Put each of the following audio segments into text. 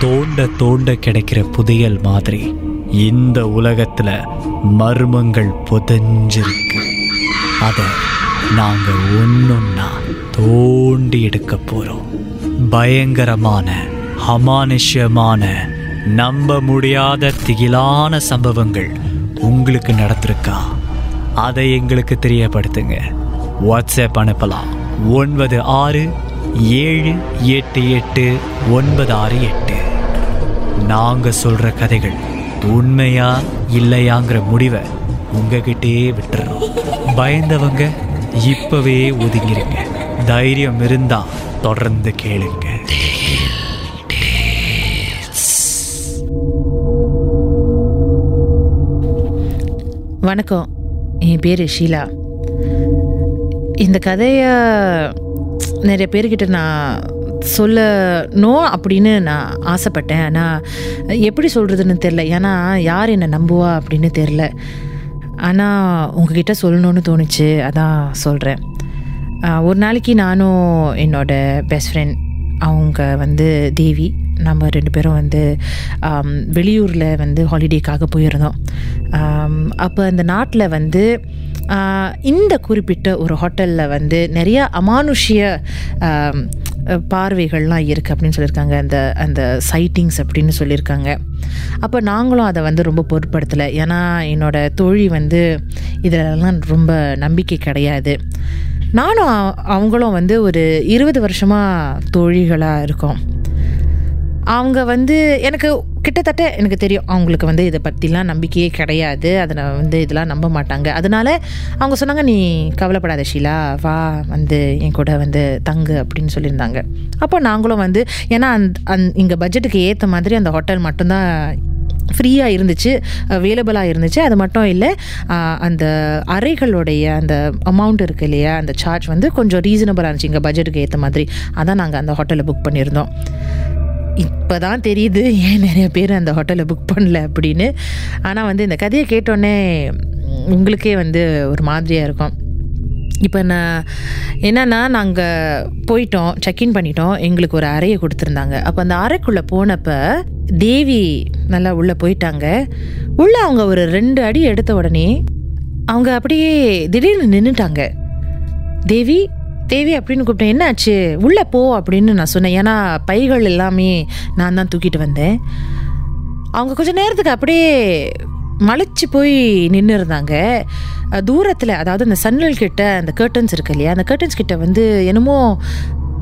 தோண்ட தோண்ட கிடைக்கிற புதையல் மாதிரி இந்த உலகத்துல மர்மங்கள் புதஞ்சிருக்கு. அதை நாங்க ஒன்னொன்னா தோண்டி எடுக்க போறோம். பயங்கரமான அமானுஷ்யமான நம்ப முடியாத திகிலான சம்பவங்கள் உங்களுக்கு நடந்திருக்கா? அதை எங்களுக்கு தெரியப்படுத்துங்க. வாட்ஸ்அப் அனுப்பலாம். ஒன்பது ஆறு ஏழு எட்டு எட்டு ஒன்பது ஆறு எட்டு. நாங்கள் சொல்கிற கதைகள் உண்மையா இல்லையாங்கிற முடிவை உங்ககிட்டே விட்டுறோம். பயந்தவங்க இப்பவே ஒதுங்கிருங்க. தைரியம் இருந்தா தொடர்ந்து கேளுங்க. வணக்கம். என் பேர் ஷீலா. இந்த கதையை நிறைய பேர்கிட்ட நான் சொல்லணும் அப்படின்னு நான் ஆசைப்பட்டேன். ஆனால் எப்படி சொல்கிறதுன்னு தெரில ஏன்னா யார் என்னை நம்புவா அப்படின்னு தெரில ஆனால் உங்ககிட்ட சொல்லணும்னு தோணுச்சு. அதான் சொல்கிறேன் ஒரு நாளைக்கு நானும் என்னோட பெஸ்ட் ஃப்ரெண்ட் அவங்க வந்து தேவி. நம்ம ரெண்டு பேரும் வந்து வெளியூரில் வந்து ஹாலிடேக்காக போயிருந்தோம். அப்போ அந்த நாட்டில் வந்து இந்த குறிப்பிட்ட ஒரு ஹோட்டலில் வந்து நிறைய அமானுஷ்ய பார்வைகள்லாம் இருக்குது அப்படின்னு சொல்லியிருக்காங்க. அந்த அந்த சைட்டிங்ஸ் அப்படின்னு சொல்லியிருக்காங்க. அப்போ நாங்களும் அதை வந்து ரொம்ப பொருட்படுத்தலை. ஏன்னா என்னோட தோழி வந்து இதிலெல்லாம் ரொம்ப நம்பிக்கை கிடையாது. நானும் அவங்களும் வந்து ஒரு இருபது வருஷமாக தோழிகளாக இருக்கோம். அவங்க வந்து எனக்கு கிட்டத்தட்ட எனக்கு தெரியும் அவங்களுக்கு வந்து இதை பற்றிலாம் நம்பிக்கையே கிடையாது. அதில் வந்து இதெல்லாம் நம்ப மாட்டாங்க. அதனால அவங்க சொன்னாங்க நீ கவலைப்படாத ஷீலா. வா வந்து என் கூட வந்து தங்கு அப்படின்னு சொல்லியிருந்தாங்க. அப்போ நாங்களும் வந்து ஏன்னா அந் அந் இங்கே பட்ஜெட்டுக்கு ஏற்ற மாதிரி அந்த ஹோட்டல் மட்டும்தான் ஃப்ரீயாக இருந்துச்சு அவைலபிளாக இருந்துச்சு. அது மட்டும் இல்லை அந்த அறைகளுடைய அந்த அமௌண்ட் இருக்கு இல்லையா அந்த சார்ஜ் வந்து கொஞ்சம் ரீசனபிளாக இருந்துச்சு இங்கே பட்ஜெட்டுக்கு ஏற்ற மாதிரி. அதான் நாங்கள் அந்த ஹோட்டலில் புக் பண்ணியிருந்தோம். இப்போ தான் தெரியுது ஏன் நிறைய பேர் அந்த ஹோட்டலை புக் பண்ணல அப்படின்னு. ஆனால் வந்து இந்த கதையை கேட்டோன்னே உங்களுக்கே வந்து ஒரு மாதிரியாக இருக்கும். இப்போ நான் என்னென்னா நாங்கள் போயிட்டோம் செக்இன் பண்ணிட்டோம் எங்களுக்கு ஒரு அறையை கொடுத்துருந்தாங்க. அப்போ அந்த அறைக்குள்ளே போனப்போ தேவி நல்லா உள்ளே போயிட்டாங்க. உள்ளே அவங்க ஒரு ரெண்டு அடி எடுத்த உடனே அவங்க அப்படியே திடீர்னு நின்றுட்டாங்க தேவி தேவி அப்படின்னு கூப்பிட்டேன் என்னாச்சு? உள்ளே போ அப்படின்னு நான் சொன்னேன். ஏன்னா பைகள் எல்லாமே நான் தான் தூக்கிட்டு வந்தேன். அவங்க கொஞ்ச நேரத்துக்கு அப்படியே மலைச்சு போய் நின்று இருந்தாங்க. தூரத்தில் அதாவது அந்த சன்னல் கிட்ட அந்த கர்டன்ஸ் இருக்கு இல்லையா? அந்த கர்டன்ஸ் கிட்ட வந்து என்னமோ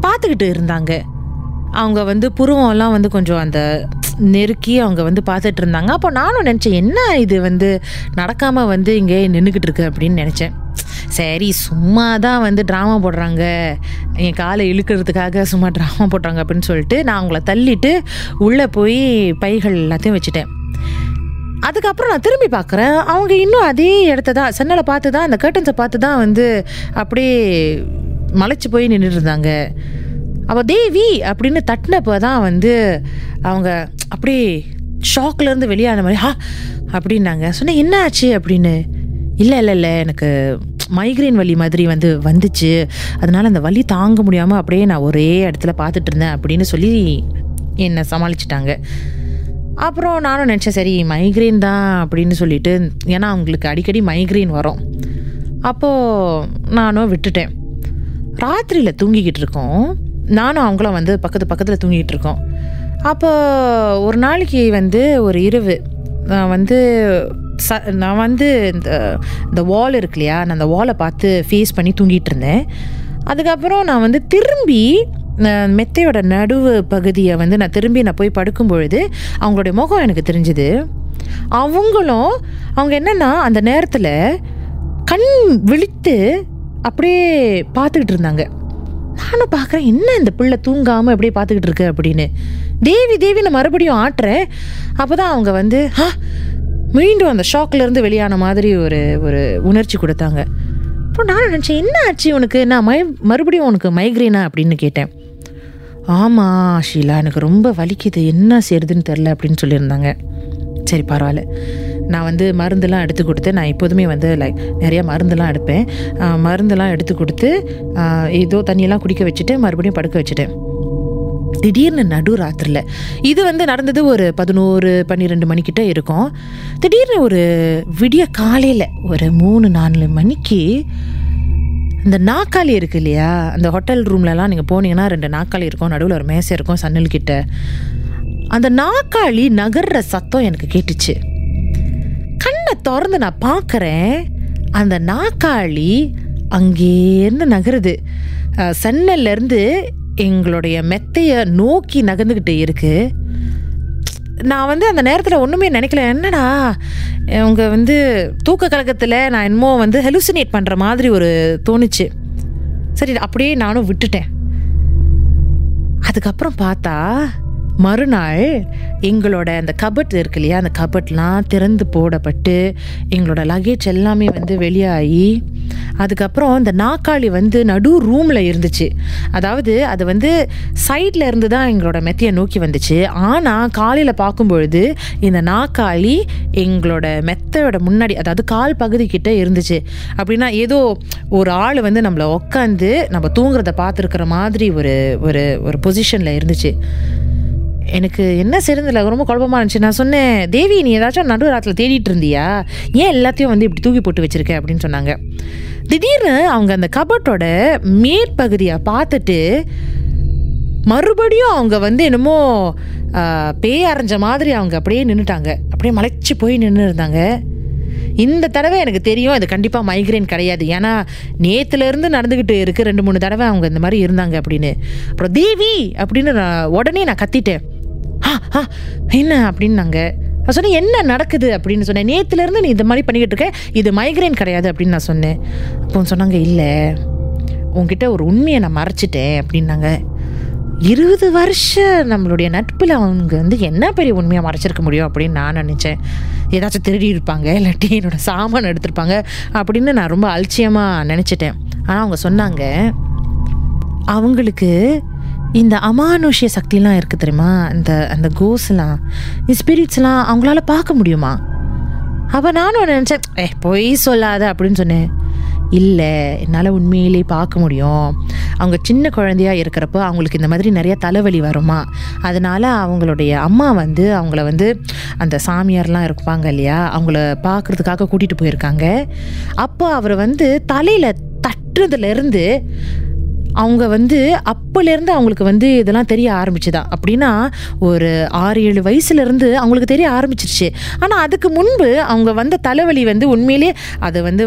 பார்த்துக்கிட்டு இருந்தாங்க. அவங்க வந்து புருவம்லாம் வந்து கொஞ்சம் அந்த நெருக்கி அவங்க வந்து பார்த்துட்டு இருந்தாங்க. அப்போ நானும் நினச்சேன் என்ன இது வந்து நடக்காமல் வந்து இங்கே நின்றுக்கிட்டு இருக்கு? அப்படின்னு நினச்சேன். சரி சும்மா தான் வந்து ட்ராமா போடுறாங்க. என் காலை இழுக்கிறதுக்காக சும்மா ட்ராமா போடுறாங்க அப்படின்னு சொல்லிட்டு நான் அவங்கள தள்ளிட்டு உள்ளே போய் பைகள் எல்லாத்தையும் வச்சுட்டேன். அதுக்கப்புறம் நான் திரும்பி பார்க்குறேன். அவங்க இன்னும் அதே இடத்த தான் சன்னலை பார்த்து தான் அந்த கர்டன்ஸை பார்த்து தான் வந்து அப்படியே மலைச்சு போய் நின்றுட்டு இருந்தாங்க. அவள் தேவி அப்படின்னு தட்டினப்போ தான் வந்து அவங்க அப்படியே ஷாக்லேருந்து வெளியான மாதிரி ஹா அப்படின்னாங்க. சொன்னேன் என்ன ஆச்சு அப்படின்னு. இல்லை இல்லை இல்லை எனக்கு மைக்ரைன் வலி மாதிரி வந்து வந்துச்சு. அதனால் அந்த வலி தாங்க முடியாமல் அப்படியே நான் ஒரே இடத்துல பார்த்துட்டு இருந்தேன் அப்படின்னு சொல்லி என்னை சமாளிச்சிட்டாங்க. அப்புறம் நானும் நினச்சேன் சரி மைக்ரைன் தான் அப்படின்னு சொல்லிட்டு ஏன்னா அவங்களுக்கு அடிக்கடி மைக்ரைன் வரும். அப்போது நானும் விட்டுட்டேன். ராத்திரியில் தூங்கிக்கிட்டு இருக்கோம். நானும் அவங்களும் வந்து பக்கத்து பக்கத்தில் தூங்கிட்டு இருக்கோம். அப்போ ஒரு நாளைக்கு வந்து ஒரு இரவு நான் வந்து ச நான் வந்து இந்த இந்த வால் இருக்கு இல்லையா நான் அந்த வாலை பார்த்து ஃபேஸ் பண்ணி தூங்கிட்டு இருந்தேன். அதுக்கப்புறம் நான் வந்து திரும்பி மெத்தையோட நடுவு பகுதியை வந்து நான் திரும்பி நான் போய் படுக்கும் பொழுது அவங்களுடைய முகம் எனக்கு தெரிஞ்சுது. அவங்களும் அவங்க என்னென்னா அந்த நேரத்தில் கண் விழித்து அப்படியே பார்த்துக்கிட்டு இருந்தாங்க. நானும் பார்க்குறேன் என்ன இந்த பிள்ளை தூங்காமல் அப்படியே பார்த்துக்கிட்டு இருக்கு? அப்படின்னு. தேவி தேவி நான் மறுபடியும் ஆட்டுறேன். அப்போ தான் அவங்க வந்து ஆ மீண்டும் அந்த ஷாக்லேருந்து வெளியான மாதிரி ஒரு ஒரு உணர்ச்சி கொடுத்தாங்க. அப்புறம் நான் நினச்சேன் என்ன ஆச்சு உனக்கு? நான் மை மறுபடியும் உனக்கு மைக்ரேனா அப்படின்னு கேட்டேன். ஆமாம் ஷீலா எனக்கு ரொம்ப வலிக்குது. என்ன செய்யறதுன்னு தெரில அப்படின்னு சொல்லியிருந்தாங்க. சரி பரவாயில்ல. நான் வந்து மருந்தெல்லாம் எடுத்து கொடுத்து நான் எப்போதுமே வந்து லைக் நிறையா மருந்தெல்லாம் எடுப்பேன். மருந்தெல்லாம் எடுத்து கொடுத்து ஏதோ தண்ணியெல்லாம் குடிக்க வச்சுட்டு மறுபடியும் படுக்க வச்சுட்டேன். திடீர்னு நடு ராத்திரில இது வந்து நடந்தது ஒரு பதினோரு பன்னிரெண்டு மணிக்கிட்ட இருக்கும். திடீர்னு ஒரு விடிய காலையில் ஒரு மூணு நாலு மணிக்கு இந்த நாக்காளி இருக்கு இல்லையா? அந்த ஹோட்டல் ரூம்லலாம் நீங்கள் போனீங்கன்னா ரெண்டு நாக்காளி இருக்கும் நடுவில் ஒரு மேசை இருக்கும் சன்னல் கிட்ட. அந்த நாக்காளி நகர்ற சத்தம் எனக்கு கேட்டுச்சு. கண்ணை திறந்து நான் பார்க்குறேன் அந்த நாக்காளி அங்கேருந்து நகருது. அஹ், எங்களுடைய மெத்தைய நோக்கி நகர்ந்துக்கிட்டு இருக்கு. நான் வந்து அந்த நேரத்தில் ஒன்றுமே நினைக்கல. என்னடா அவங்க வந்து தூக்க கலக்கத்தில் நான் என்னமோ வந்து ஹெலுசினேட் பண்ணுற மாதிரி ஒரு தோணுச்சு. சரி அப்படியே நானும் விட்டுட்டேன். அதுக்கப்புறம் பார்த்தா மறுநாள் எங்களோட அந்த கபட் இருக்கு இல்லையா அந்த கபட்லாம் திறந்து போடப்பட்டு எங்களோட லக்கேஜ் எல்லாமே வந்து வெளியாகி அதுக்கப்புறம் இந்த நாக்காளி வந்து நடு ரூமில் இருந்துச்சு. அதாவது அது வந்து சைடில் இருந்து தான் எங்களோட மெத்தையை நோக்கி வந்துச்சு. ஆனால் காலையில் பார்க்கும்பொழுது இந்த நாக்காளி எங்களோட மெத்தையோட முன்னாடி அதாவது கால் பகுதி கிட்டே இருந்துச்சு. அப்படின்னா ஏதோ ஒரு ஆள் வந்து நம்மளை உக்காந்து நம்ம தூங்குறத பார்த்துருக்குற மாதிரி ஒரு ஒரு ஒரு பொசிஷனில் இருந்துச்சு. எனக்கு என்ன சிறந்தில்ல ரொம்ப குழப்பமா இருந்துச்சு. நான் சொன்னேன் தேவி நீ ஏதாச்சும் நடு ராத்தில் தேடிட்டு இருந்தியா? ஏன் எல்லாத்தையும் வந்து இப்படி தூக்கி போட்டு வச்சிருக்க? அப்படின்னு சொன்னாங்க. திடீர்னு அவங்க அந்த கபட்டோட மேற்பகுதியை பார்த்துட்டு மறுபடியும் அவங்க வந்து என்னமோ பேய் அரைஞ்ச மாதிரி அவங்க அப்படியே நின்றுட்டாங்க அப்படியே மலைச்சு போய் நின்று இருந்தாங்க. இந்த தடவை எனக்கு தெரியும் அது கண்டிப்பாக மைக்ரைன் கிடையாது. ஏன்னா நேற்றுலேருந்து நடந்துக்கிட்டு இருக்குது ரெண்டு மூணு தடவை அவங்க இந்த மாதிரி இருந்தாங்க அப்படின்னு. அப்புறம் தேவி! அப்படின்னு நான் உடனே நான் கத்திட்டேன். என்ன அப்படின்னாங்க நான் சொன்னேன் என்ன நடக்குது? அப்படின்னு சொன்னேன். நேற்றுலேருந்து நீ இந்த மாதிரி பண்ணிக்கிட்டு இருக்க இது மைக்ரைன் கிடையாது அப்படின்னு நான் சொன்னேன். அப்போ சொன்னாங்க இல்லை உங்ககிட்ட ஒரு உண்மையை நான் மறைச்சிட்டேன் அப்படின்னாங்க. இருபது வருஷம் நம்மளுடைய நட்பில் அவங்க வந்து என்ன பெரிய உண்மையாக மறைச்சிருக்க முடியும் அப்படின்னு நான் நினச்சேன். ஏதாச்சும் திருடி இருப்பாங்க இல்லாட்டி என்னோட சாமான் எடுத்திருப்பாங்க அப்படின்னு நான் ரொம்ப அலட்சியமாக நினச்சிட்டேன். ஆனால் அவங்க சொன்னாங்க அவங்களுக்கு இந்த அமானுஷ்ய சக்திலாம் இருக்குது தெரியுமா? இந்த அந்த கோஸ்லாம் இந்த ஸ்பிரிட்ஸ்லாம் அவங்களால பார்க்க முடியுமா? அப்போ நானும் நினச்சேன் ஏ பொய் சொல்லாத அப்படின்னு சொன்னேன். இல்லை என்னால் உண்மையிலே பார்க்க முடியும். அவங்க சின்ன குழந்தையா இருக்கிறப்போ அவங்களுக்கு இந்த மாதிரி நிறைய தலைவலி வருமா? அதனால் அவங்களுடைய அம்மா வந்து அவங்கள வந்து அந்த சாமியார்லாம் இருப்பாங்க இல்லையா? அவங்கள பார்க்குறதுக்காக கூட்டிகிட்டு போயிருக்காங்க. அப்போ அவர் வந்து தலையில் தட்டுறதுலேருந்து அவங்க வந்து அப்போலேருந்து அவங்களுக்கு வந்து இதெல்லாம் தெரிய ஆரம்பிச்சுதான் அப்படின்னா ஒரு ஆறு ஏழு வயசுலேருந்து அவங்களுக்கு தெரிய ஆரம்பிச்சிருச்சு. ஆனால் அதுக்கு முன்பு அவங்க வந்த தலைவலி வந்து உண்மையிலே அதை வந்து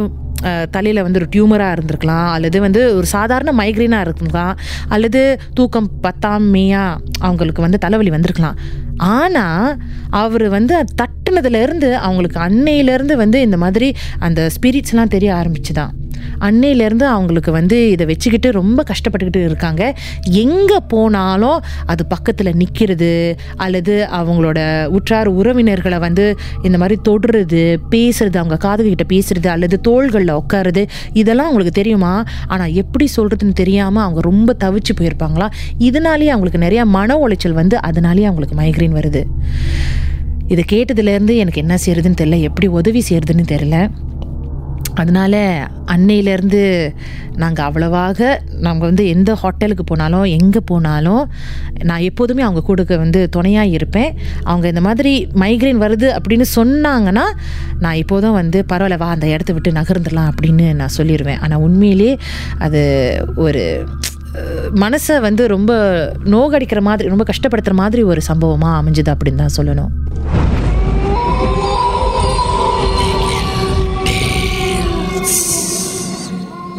தலையில் வந்து ஒரு டியூமராக இருந்திருக்கலாம். அல்லது வந்து ஒரு சாதாரண மைக்ரைனாக இருந்திருக்கலாம். அல்லது தூக்கம் பத்தாமையாக அவங்களுக்கு வந்து தலைவலி வந்திருக்கலாம். ஆனால் அவர் வந்து தட்டுனதுலேருந்து அவங்களுக்கு அன்னையிலேருந்து வந்து இந்த மாதிரி அந்த ஸ்பிரிட்ஸ்லாம் தெரிய ஆரம்பிச்சுதான் அன்னையிலேருந்து அவங்களுக்கு வந்து இதை வச்சுக்கிட்டு ரொம்ப கஷ்டப்பட்டுக்கிட்டு இருக்காங்க. எங்கே போனாலும் அது பக்கத்தில் நிற்கிறது அல்லது அவங்களோட உற்றார் உறவினர்களை வந்து இந்த மாதிரி தொடுறது பேசுறது அவங்க காதுகிட்ட பேசுறது அல்லது தோள்களில் உட்காருது இதெல்லாம் அவங்களுக்கு தெரியுமா? ஆனால் எப்படி சொல்கிறதுன்னு தெரியாமல் அவங்க ரொம்ப தவிச்சு போயிருப்பாங்களா? இதனாலேயே அவங்களுக்கு நிறையா மன உளைச்சல் வந்து அதனாலேயே அவங்களுக்கு மைக்ரைன் வருது. இதை கேட்டதுலேருந்து எனக்கு என்ன செய்யறதுன்னு தெரில எப்படி உதவி செய்யறதுன்னு தெரில அதனால அன்னையிலேருந்து நாங்கள் அவ்வளவாக நாங்கள் வந்து எந்த ஹோட்டலுக்கு போனாலும் எங்கே போனாலும் நான் எப்போதுமே அவங்க கூட வந்து துணையாக இருப்பேன். அவங்க இந்த மாதிரி மைக்ரைன் வருது அப்படின்னு சொன்னாங்கன்னா நான் இப்போதும் வந்து பரவாயில்ல வா அந்த இடத்த விட்டு நகர்ந்துடலாம் அப்படின்னு நான் சொல்லிடுவேன் ஆனால் உண்மையிலே அது ஒரு மனசை வந்து ரொம்ப நோகடிக்கிற மாதிரி ரொம்ப கஷ்டப்படுத்துகிற மாதிரி ஒரு சம்பவமாக அமைஞ்சுது அப்படின்னு தான் சொல்லணும்.